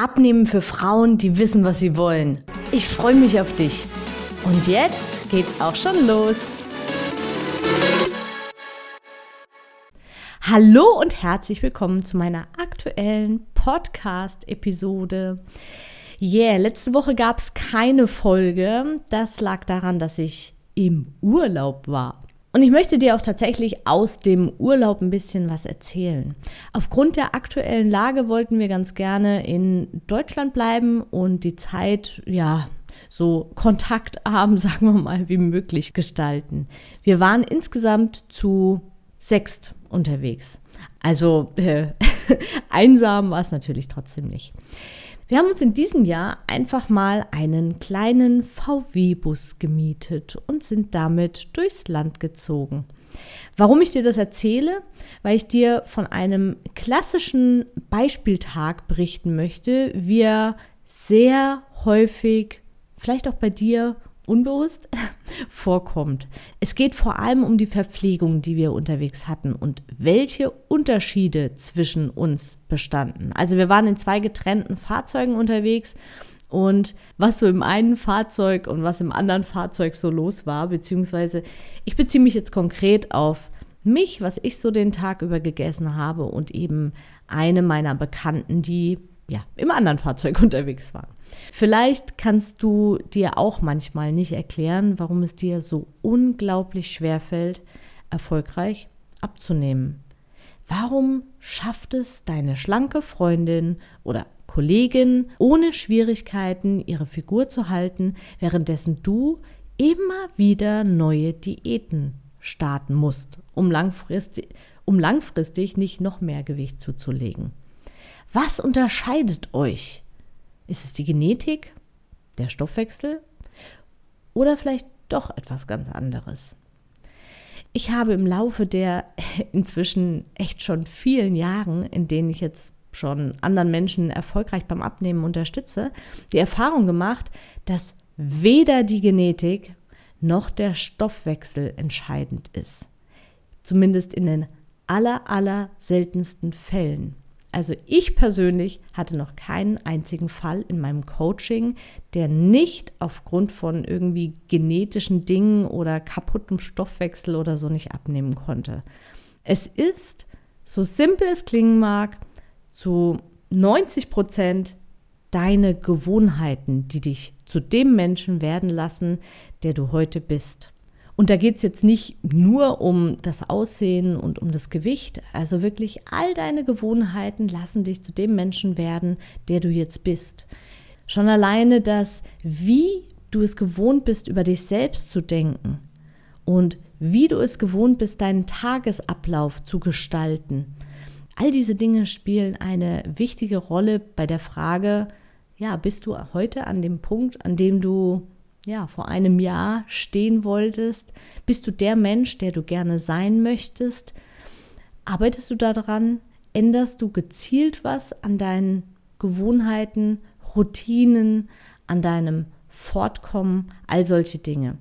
Abnehmen für Frauen, die wissen, was sie wollen. Ich freue mich auf dich. Und jetzt geht's auch schon los. Hallo und herzlich willkommen zu meiner aktuellen Podcast-Episode. Yeah, letzte Woche gab es keine Folge. Das lag daran, dass ich im Urlaub war. Und ich möchte dir auch tatsächlich aus dem Urlaub ein bisschen was erzählen. Aufgrund der aktuellen Lage wollten wir ganz gerne in Deutschland bleiben und die Zeit, ja, so kontaktarm, sagen wir mal, wie möglich gestalten. Wir waren insgesamt zu sechst unterwegs. Also äh, einsam war es natürlich trotzdem nicht. Wir haben uns in diesem Jahr einfach mal einen kleinen VW-Bus gemietet und sind damit durchs Land gezogen. Warum ich dir das erzähle? Weil ich dir von einem klassischen Beispieltag berichten möchte, wie er sehr häufig, vielleicht auch bei dir unbewusst vorkommt. Es geht vor allem um die Verpflegung, die wir unterwegs hatten und welche Unterschiede zwischen uns bestanden. Also wir waren in zwei getrennten Fahrzeugen unterwegs und was so im einen Fahrzeug und was im anderen Fahrzeug so los war, beziehungsweise ich beziehe mich jetzt konkret auf mich, was ich so den Tag über gegessen habe und eben eine meiner Bekannten, die ja im anderen Fahrzeug unterwegs waren. Vielleicht kannst du dir auch manchmal nicht erklären, warum es dir so unglaublich schwer fällt, erfolgreich abzunehmen. Warum schafft es deine schlanke Freundin oder Kollegin ohne Schwierigkeiten ihre Figur zu halten, währenddessen du immer wieder neue Diäten starten musst, um langfristig, um langfristig nicht noch mehr Gewicht zuzulegen? Was unterscheidet euch? Ist es die Genetik, der Stoffwechsel oder vielleicht doch etwas ganz anderes? Ich habe im Laufe der inzwischen echt schon vielen Jahren, in denen ich jetzt schon anderen Menschen erfolgreich beim Abnehmen unterstütze, die Erfahrung gemacht, dass weder die Genetik noch der Stoffwechsel entscheidend ist. Zumindest in den aller, aller seltensten Fällen. Also ich persönlich hatte noch keinen einzigen Fall in meinem Coaching, der nicht aufgrund von irgendwie genetischen Dingen oder kaputtem Stoffwechsel oder so nicht abnehmen konnte. Es ist, so simpel es klingen mag, zu 90 Prozent deine Gewohnheiten, die dich zu dem Menschen werden lassen, der du heute bist. Und da geht es jetzt nicht nur um das Aussehen und um das Gewicht. Also wirklich all deine Gewohnheiten lassen dich zu dem Menschen werden, der du jetzt bist. Schon alleine das, wie du es gewohnt bist, über dich selbst zu denken und wie du es gewohnt bist, deinen Tagesablauf zu gestalten. All diese Dinge spielen eine wichtige Rolle bei der Frage, ja, bist du heute an dem Punkt, an dem du ja, vor einem Jahr stehen wolltest? Bist du der Mensch, der du gerne sein möchtest? Arbeitest du daran? Änderst du gezielt was an deinen Gewohnheiten, Routinen, an deinem Fortkommen, all solche Dinge?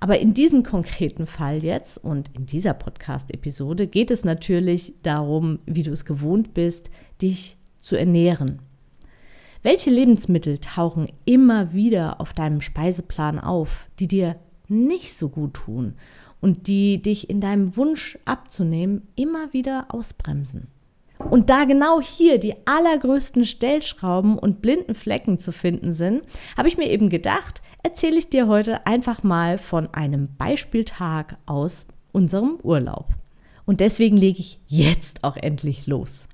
Aber in diesem konkreten Fall jetzt und in dieser Podcast-Episode geht es natürlich darum, wie du es gewohnt bist, dich zu ernähren. Welche Lebensmittel tauchen immer wieder auf deinem Speiseplan auf, die dir nicht so gut tun und die dich in deinem Wunsch abzunehmen immer wieder ausbremsen? Und da genau hier die allergrößten Stellschrauben und blinden Flecken zu finden sind, habe ich mir eben gedacht, erzähle ich dir heute einfach mal von einem Beispieltag aus unserem Urlaub. Und deswegen lege ich jetzt auch endlich los.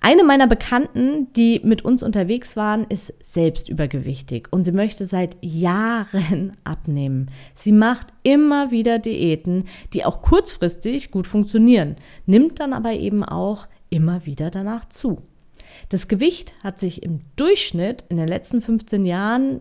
Eine meiner Bekannten, die mit uns unterwegs waren, ist selbst übergewichtig und sie möchte seit Jahren abnehmen. Sie macht immer wieder Diäten, die auch kurzfristig gut funktionieren, nimmt dann aber eben auch immer wieder danach zu. Das Gewicht hat sich im Durchschnitt in den letzten 15 Jahren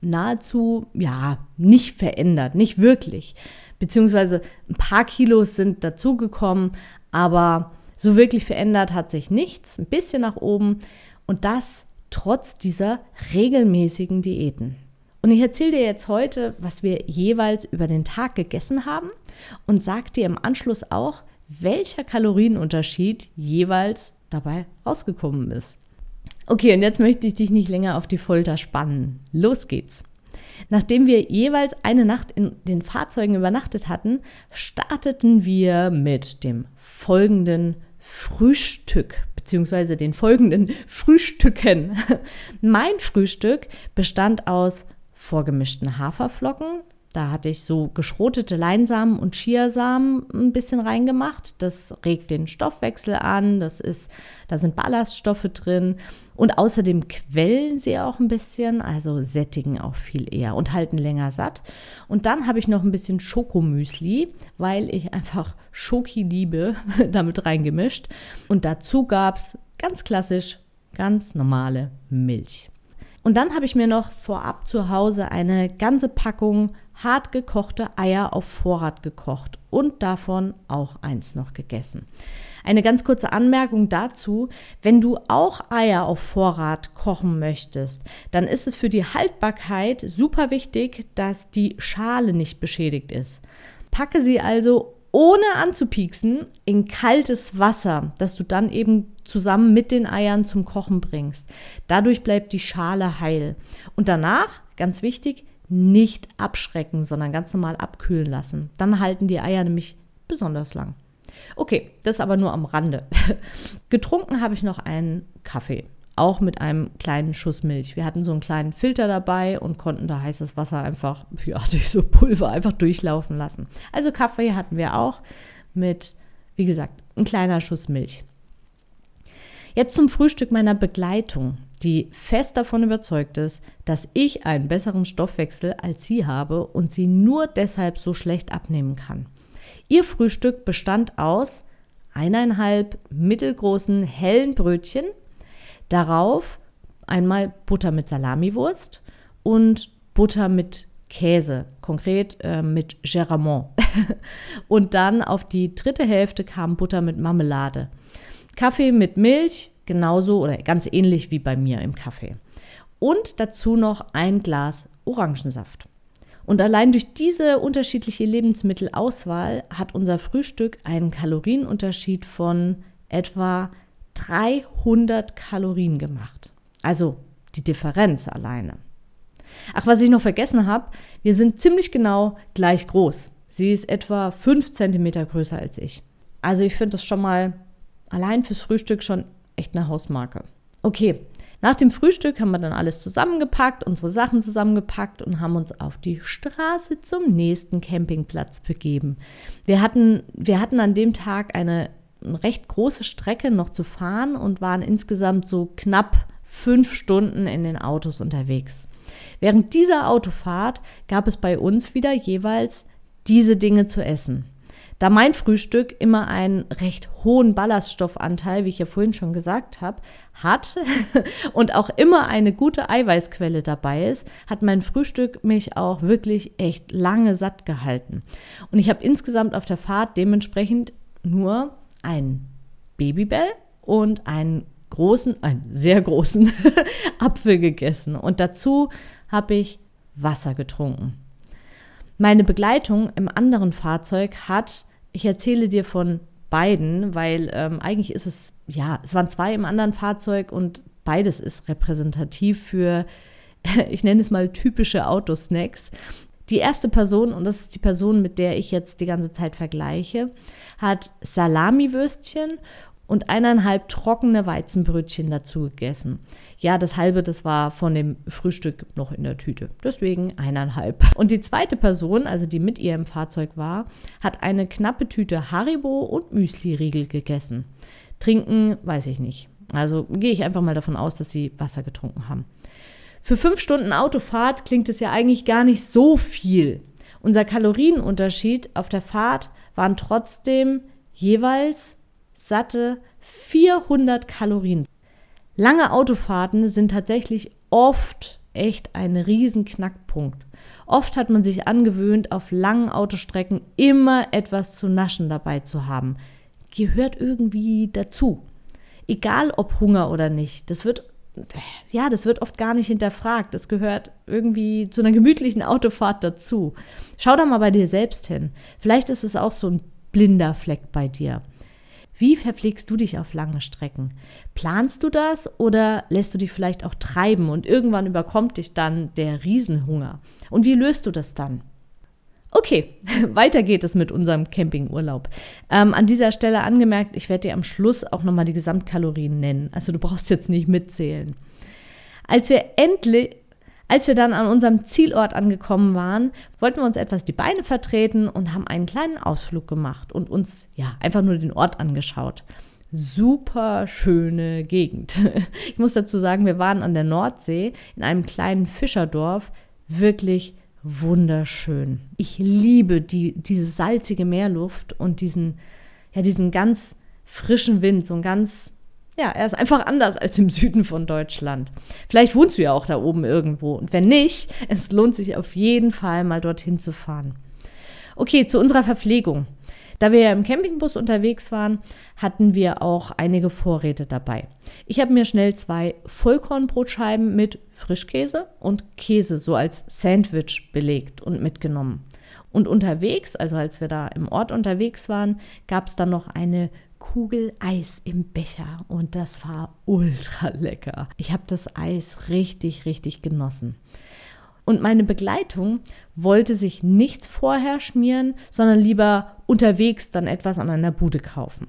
nahezu, ja, nicht verändert, nicht wirklich. Beziehungsweise ein paar Kilos sind dazugekommen, aber so wirklich verändert hat sich nichts, ein bisschen nach oben und das trotz dieser regelmäßigen Diäten. Und ich erzähle dir jetzt heute, was wir jeweils über den Tag gegessen haben und sage dir im Anschluss auch, welcher Kalorienunterschied jeweils dabei rausgekommen ist. Okay, und jetzt möchte ich dich nicht länger auf die Folter spannen. Los geht's. Nachdem wir jeweils eine Nacht in den Fahrzeugen übernachtet hatten, starteten wir mit dem folgenden Frühstück bzw. den folgenden Frühstücken. mein Frühstück bestand aus vorgemischten Haferflocken, da hatte ich so geschrotete Leinsamen und Chiasamen ein bisschen reingemacht. Das regt den Stoffwechsel an, das ist, da sind Ballaststoffe drin und außerdem quellen sie auch ein bisschen, also sättigen auch viel eher und halten länger satt. Und dann habe ich noch ein bisschen Schokomüsli, weil ich einfach Schoki liebe, damit reingemischt. Und dazu gab es ganz klassisch ganz normale Milch. Und dann habe ich mir noch vorab zu Hause eine ganze Packung hart gekochte Eier auf Vorrat gekocht und davon auch eins noch gegessen. Eine ganz kurze Anmerkung dazu, wenn du auch Eier auf Vorrat kochen möchtest, dann ist es für die Haltbarkeit super wichtig, dass die Schale nicht beschädigt ist. Packe sie also ohne anzupieksen in kaltes Wasser, das du dann eben zusammen mit den Eiern zum Kochen bringst. Dadurch bleibt die Schale heil. Und danach, ganz wichtig, nicht abschrecken, sondern ganz normal abkühlen lassen. Dann halten die Eier nämlich besonders lang. Okay, das aber nur am Rande. Getrunken habe ich noch einen Kaffee, auch mit einem kleinen Schuss Milch. Wir hatten so einen kleinen Filter dabei und konnten da heißes Wasser einfach, ja, durch so Pulver einfach durchlaufen lassen. Also Kaffee hatten wir auch mit, wie gesagt, ein kleiner Schuss Milch. Jetzt zum Frühstück meiner Begleitung, die fest davon überzeugt ist, dass ich einen besseren Stoffwechsel als sie habe und sie nur deshalb so schlecht abnehmen kann. Ihr Frühstück bestand aus eineinhalb mittelgroßen hellen Brötchen, darauf einmal Butter mit Salamiwurst und Butter mit Käse, konkret äh, mit Geramont. und dann auf die dritte Hälfte kam Butter mit Marmelade. Kaffee mit Milch, genauso oder ganz ähnlich wie bei mir im Kaffee. Und dazu noch ein Glas Orangensaft. Und allein durch diese unterschiedliche Lebensmittelauswahl hat unser Frühstück einen Kalorienunterschied von etwa 300 Kalorien gemacht. Also die Differenz alleine. Ach, was ich noch vergessen habe, wir sind ziemlich genau gleich groß. Sie ist etwa 5 cm größer als ich. Also ich finde das schon mal allein fürs Frühstück schon echt eine Hausmarke. Okay, nach dem Frühstück haben wir dann alles zusammengepackt, unsere Sachen zusammengepackt und haben uns auf die Straße zum nächsten Campingplatz begeben. Wir hatten, wir hatten an dem Tag eine recht große Strecke noch zu fahren und waren insgesamt so knapp fünf Stunden in den Autos unterwegs. Während dieser Autofahrt gab es bei uns wieder jeweils diese Dinge zu essen. Da mein Frühstück immer einen recht hohen Ballaststoffanteil, wie ich ja vorhin schon gesagt habe, hat und auch immer eine gute Eiweißquelle dabei ist, hat mein Frühstück mich auch wirklich echt lange satt gehalten. Und ich habe insgesamt auf der Fahrt dementsprechend nur einen Babybell und einen großen, einen sehr großen Apfel gegessen. Und dazu habe ich Wasser getrunken. Meine Begleitung im anderen Fahrzeug hat, ich erzähle dir von beiden, weil ähm, eigentlich ist es, ja, es waren zwei im anderen Fahrzeug und beides ist repräsentativ für, ich nenne es mal typische Autosnacks. Die erste Person, und das ist die Person, mit der ich jetzt die ganze Zeit vergleiche, hat Salamiwürstchen und eineinhalb trockene Weizenbrötchen dazu gegessen. Ja, das halbe, das war von dem Frühstück noch in der Tüte. Deswegen eineinhalb. Und die zweite Person, also die mit ihr im Fahrzeug war, hat eine knappe Tüte Haribo und Müsli-Riegel gegessen. Trinken, weiß ich nicht. Also gehe ich einfach mal davon aus, dass sie Wasser getrunken haben. Für fünf Stunden Autofahrt klingt es ja eigentlich gar nicht so viel. Unser Kalorienunterschied auf der Fahrt waren trotzdem jeweils satte 400 Kalorien. Lange Autofahrten sind tatsächlich oft echt ein riesen Knackpunkt. Oft hat man sich angewöhnt, auf langen Autostrecken immer etwas zu naschen dabei zu haben. Gehört irgendwie dazu. Egal ob Hunger oder nicht. Das wird ja, das wird oft gar nicht hinterfragt. Das gehört irgendwie zu einer gemütlichen Autofahrt dazu. Schau da mal bei dir selbst hin. Vielleicht ist es auch so ein blinder Fleck bei dir. Wie verpflegst du dich auf lange Strecken? Planst du das oder lässt du dich vielleicht auch treiben und irgendwann überkommt dich dann der Riesenhunger? Und wie löst du das dann? Okay, weiter geht es mit unserem Campingurlaub. Ähm, an dieser Stelle angemerkt, ich werde dir am Schluss auch nochmal die Gesamtkalorien nennen. Also du brauchst jetzt nicht mitzählen. Als wir endlich, als wir dann an unserem Zielort angekommen waren, wollten wir uns etwas die Beine vertreten und haben einen kleinen Ausflug gemacht und uns ja einfach nur den Ort angeschaut. Super schöne Gegend. Ich muss dazu sagen, wir waren an der Nordsee in einem kleinen Fischerdorf. Wirklich wunderschön. Ich liebe die, diese salzige Meerluft und diesen, ja, diesen ganz frischen Wind, so ein ganz ja, er ist einfach anders als im Süden von Deutschland. Vielleicht wohnst du ja auch da oben irgendwo. Und wenn nicht, es lohnt sich auf jeden Fall mal dorthin zu fahren. Okay, zu unserer Verpflegung. Da wir ja im Campingbus unterwegs waren, hatten wir auch einige Vorräte dabei. Ich habe mir schnell zwei Vollkornbrotscheiben mit Frischkäse und Käse so als Sandwich belegt und mitgenommen. Und unterwegs, also als wir da im Ort unterwegs waren, gab es dann noch eine Kugel Eis im Becher und das war ultra lecker. Ich habe das Eis richtig, richtig genossen. Und meine Begleitung wollte sich nichts vorher schmieren, sondern lieber unterwegs dann etwas an einer Bude kaufen.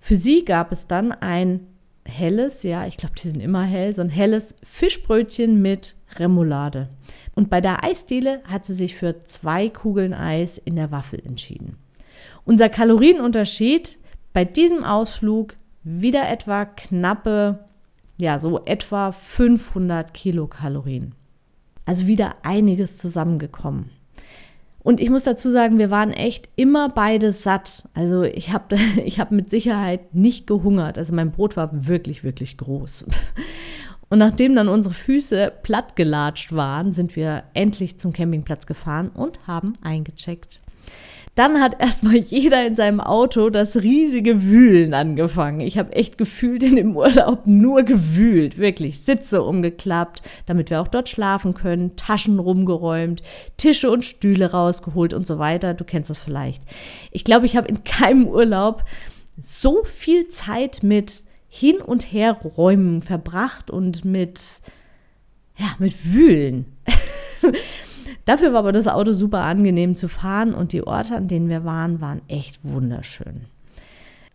Für sie gab es dann ein helles, ja, ich glaube, die sind immer hell, so ein helles Fischbrötchen mit Remoulade. Und bei der Eisdiele hat sie sich für zwei Kugeln Eis in der Waffel entschieden. Unser Kalorienunterschied bei diesem Ausflug wieder etwa knappe, ja, so etwa 500 Kilokalorien. Also wieder einiges zusammengekommen. Und ich muss dazu sagen, wir waren echt immer beide satt. Also ich habe ich hab mit Sicherheit nicht gehungert. Also mein Brot war wirklich, wirklich groß. Und nachdem dann unsere Füße plattgelatscht waren, sind wir endlich zum Campingplatz gefahren und haben eingecheckt. Dann hat erstmal jeder in seinem Auto das riesige Wühlen angefangen. Ich habe echt gefühlt in dem Urlaub nur gewühlt, wirklich Sitze umgeklappt, damit wir auch dort schlafen können, Taschen rumgeräumt, Tische und Stühle rausgeholt und so weiter. Du kennst das vielleicht. Ich glaube, ich habe in keinem Urlaub so viel Zeit mit hin und her räumen verbracht und mit ja, mit Wühlen. Dafür war aber das Auto super angenehm zu fahren und die Orte, an denen wir waren, waren echt wunderschön.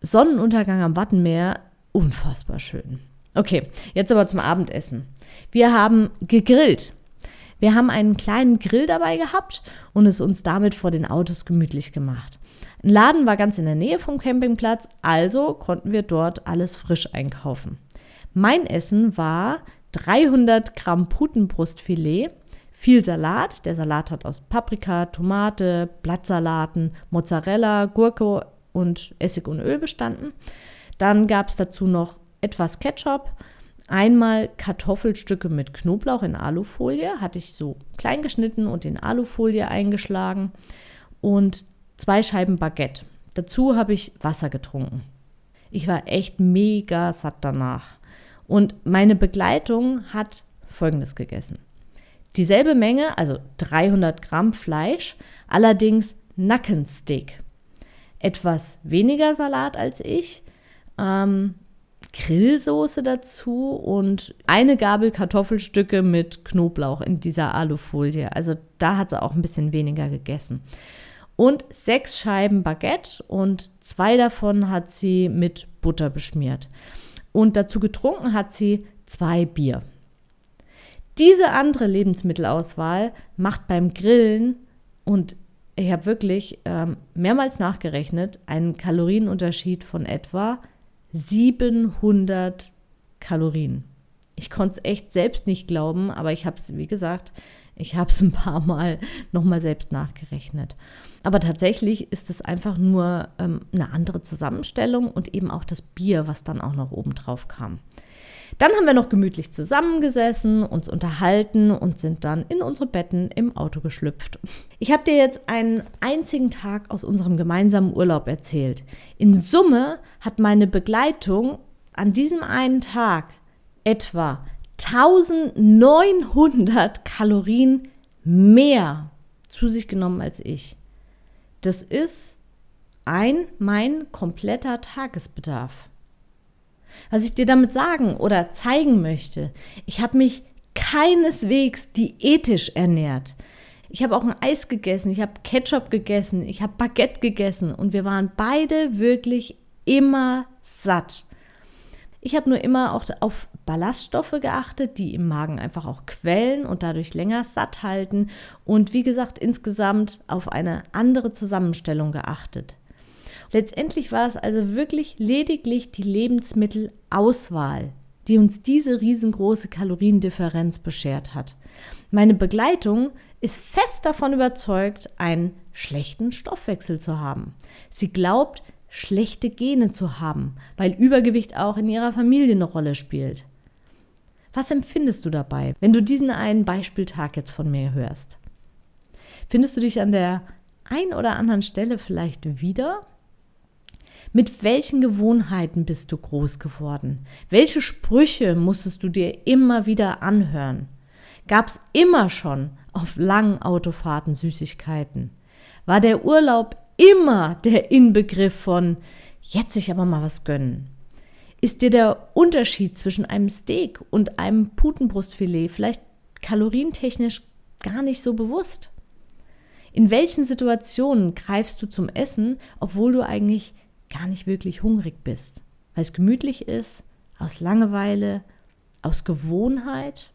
Sonnenuntergang am Wattenmeer, unfassbar schön. Okay, jetzt aber zum Abendessen. Wir haben gegrillt. Wir haben einen kleinen Grill dabei gehabt und es uns damit vor den Autos gemütlich gemacht. Ein Laden war ganz in der Nähe vom Campingplatz, also konnten wir dort alles frisch einkaufen. Mein Essen war 300 Gramm Putenbrustfilet, viel Salat. Der Salat hat aus Paprika, Tomate, Blattsalaten, Mozzarella, Gurke und Essig und Öl bestanden. Dann gab es dazu noch etwas Ketchup, einmal Kartoffelstücke mit Knoblauch in Alufolie, hatte ich so klein geschnitten und in Alufolie eingeschlagen und zwei Scheiben Baguette. Dazu habe ich Wasser getrunken. Ich war echt mega satt danach. Und meine Begleitung hat Folgendes gegessen. Dieselbe Menge, also 300 Gramm Fleisch, allerdings Nackensteak. Etwas weniger Salat als ich, ähm, Grillsoße dazu und eine Gabel Kartoffelstücke mit Knoblauch in dieser Alufolie. Also da hat sie auch ein bisschen weniger gegessen. Und sechs Scheiben Baguette und zwei davon hat sie mit Butter beschmiert. Und dazu getrunken hat sie zwei Bier. Diese andere Lebensmittelauswahl macht beim Grillen und ich habe wirklich ähm, mehrmals nachgerechnet, einen Kalorienunterschied von etwa 700 Kalorien. Ich konnte es echt selbst nicht glauben, aber ich habe es, wie gesagt, ich habe es ein paar Mal nochmal selbst nachgerechnet. Aber tatsächlich ist es einfach nur ähm, eine andere Zusammenstellung und eben auch das Bier, was dann auch noch oben drauf kam. Dann haben wir noch gemütlich zusammengesessen, uns unterhalten und sind dann in unsere Betten im Auto geschlüpft. Ich habe dir jetzt einen einzigen Tag aus unserem gemeinsamen Urlaub erzählt. In Summe hat meine Begleitung an diesem einen Tag etwa 1900 Kalorien mehr zu sich genommen als ich. Das ist ein mein kompletter Tagesbedarf. Was ich dir damit sagen oder zeigen möchte, ich habe mich keineswegs diätisch ernährt. Ich habe auch ein Eis gegessen, ich habe Ketchup gegessen, ich habe Baguette gegessen und wir waren beide wirklich immer satt. Ich habe nur immer auch auf Ballaststoffe geachtet, die im Magen einfach auch quellen und dadurch länger satt halten und wie gesagt insgesamt auf eine andere Zusammenstellung geachtet. Letztendlich war es also wirklich lediglich die Lebensmittelauswahl, die uns diese riesengroße Kaloriendifferenz beschert hat. Meine Begleitung ist fest davon überzeugt, einen schlechten Stoffwechsel zu haben. Sie glaubt, schlechte Gene zu haben, weil Übergewicht auch in ihrer Familie eine Rolle spielt. Was empfindest du dabei, wenn du diesen einen Beispieltag jetzt von mir hörst? Findest du dich an der ein oder anderen Stelle vielleicht wieder? Mit welchen Gewohnheiten bist du groß geworden? Welche Sprüche musstest du dir immer wieder anhören? Gab es immer schon auf langen Autofahrten Süßigkeiten? War der Urlaub immer der Inbegriff von jetzt sich aber mal was gönnen. Ist dir der Unterschied zwischen einem Steak und einem Putenbrustfilet vielleicht kalorientechnisch gar nicht so bewusst? In welchen Situationen greifst du zum Essen, obwohl du eigentlich gar nicht wirklich hungrig bist? Weil es gemütlich ist, aus Langeweile, aus Gewohnheit?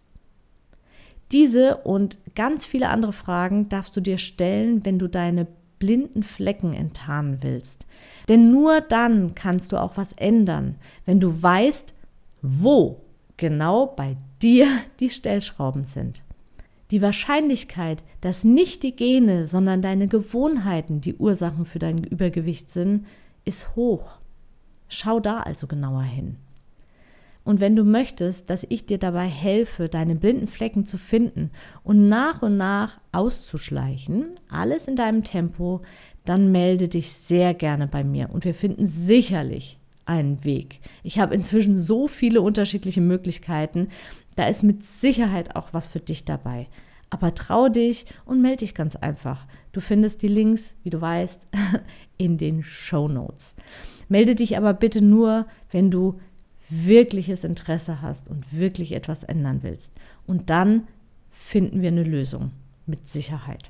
Diese und ganz viele andere Fragen darfst du dir stellen, wenn du deine blinden Flecken enttarnen willst. Denn nur dann kannst du auch was ändern, wenn du weißt, wo genau bei dir die Stellschrauben sind. Die Wahrscheinlichkeit, dass nicht die Gene, sondern deine Gewohnheiten die Ursachen für dein Übergewicht sind, ist hoch. Schau da also genauer hin. Und wenn du möchtest, dass ich dir dabei helfe, deine blinden Flecken zu finden und nach und nach auszuschleichen, alles in deinem Tempo, dann melde dich sehr gerne bei mir und wir finden sicherlich einen Weg. Ich habe inzwischen so viele unterschiedliche Möglichkeiten, da ist mit Sicherheit auch was für dich dabei. Aber trau dich und melde dich ganz einfach. Du findest die Links, wie du weißt, in den Show Notes. Melde dich aber bitte nur, wenn du wirkliches Interesse hast und wirklich etwas ändern willst. Und dann finden wir eine Lösung mit Sicherheit.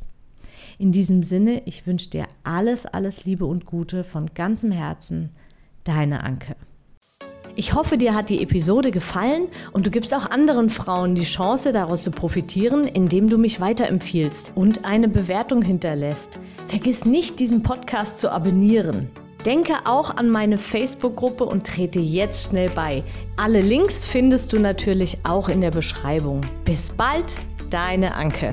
In diesem Sinne, ich wünsche dir alles, alles Liebe und Gute von ganzem Herzen. Deine Anke. Ich hoffe, dir hat die Episode gefallen und du gibst auch anderen Frauen die Chance, daraus zu profitieren, indem du mich weiterempfiehlst und eine Bewertung hinterlässt. Vergiss nicht, diesen Podcast zu abonnieren. Denke auch an meine Facebook-Gruppe und trete jetzt schnell bei. Alle Links findest du natürlich auch in der Beschreibung. Bis bald, deine Anke.